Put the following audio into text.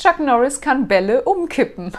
Chuck Norris kann Bälle umkippen.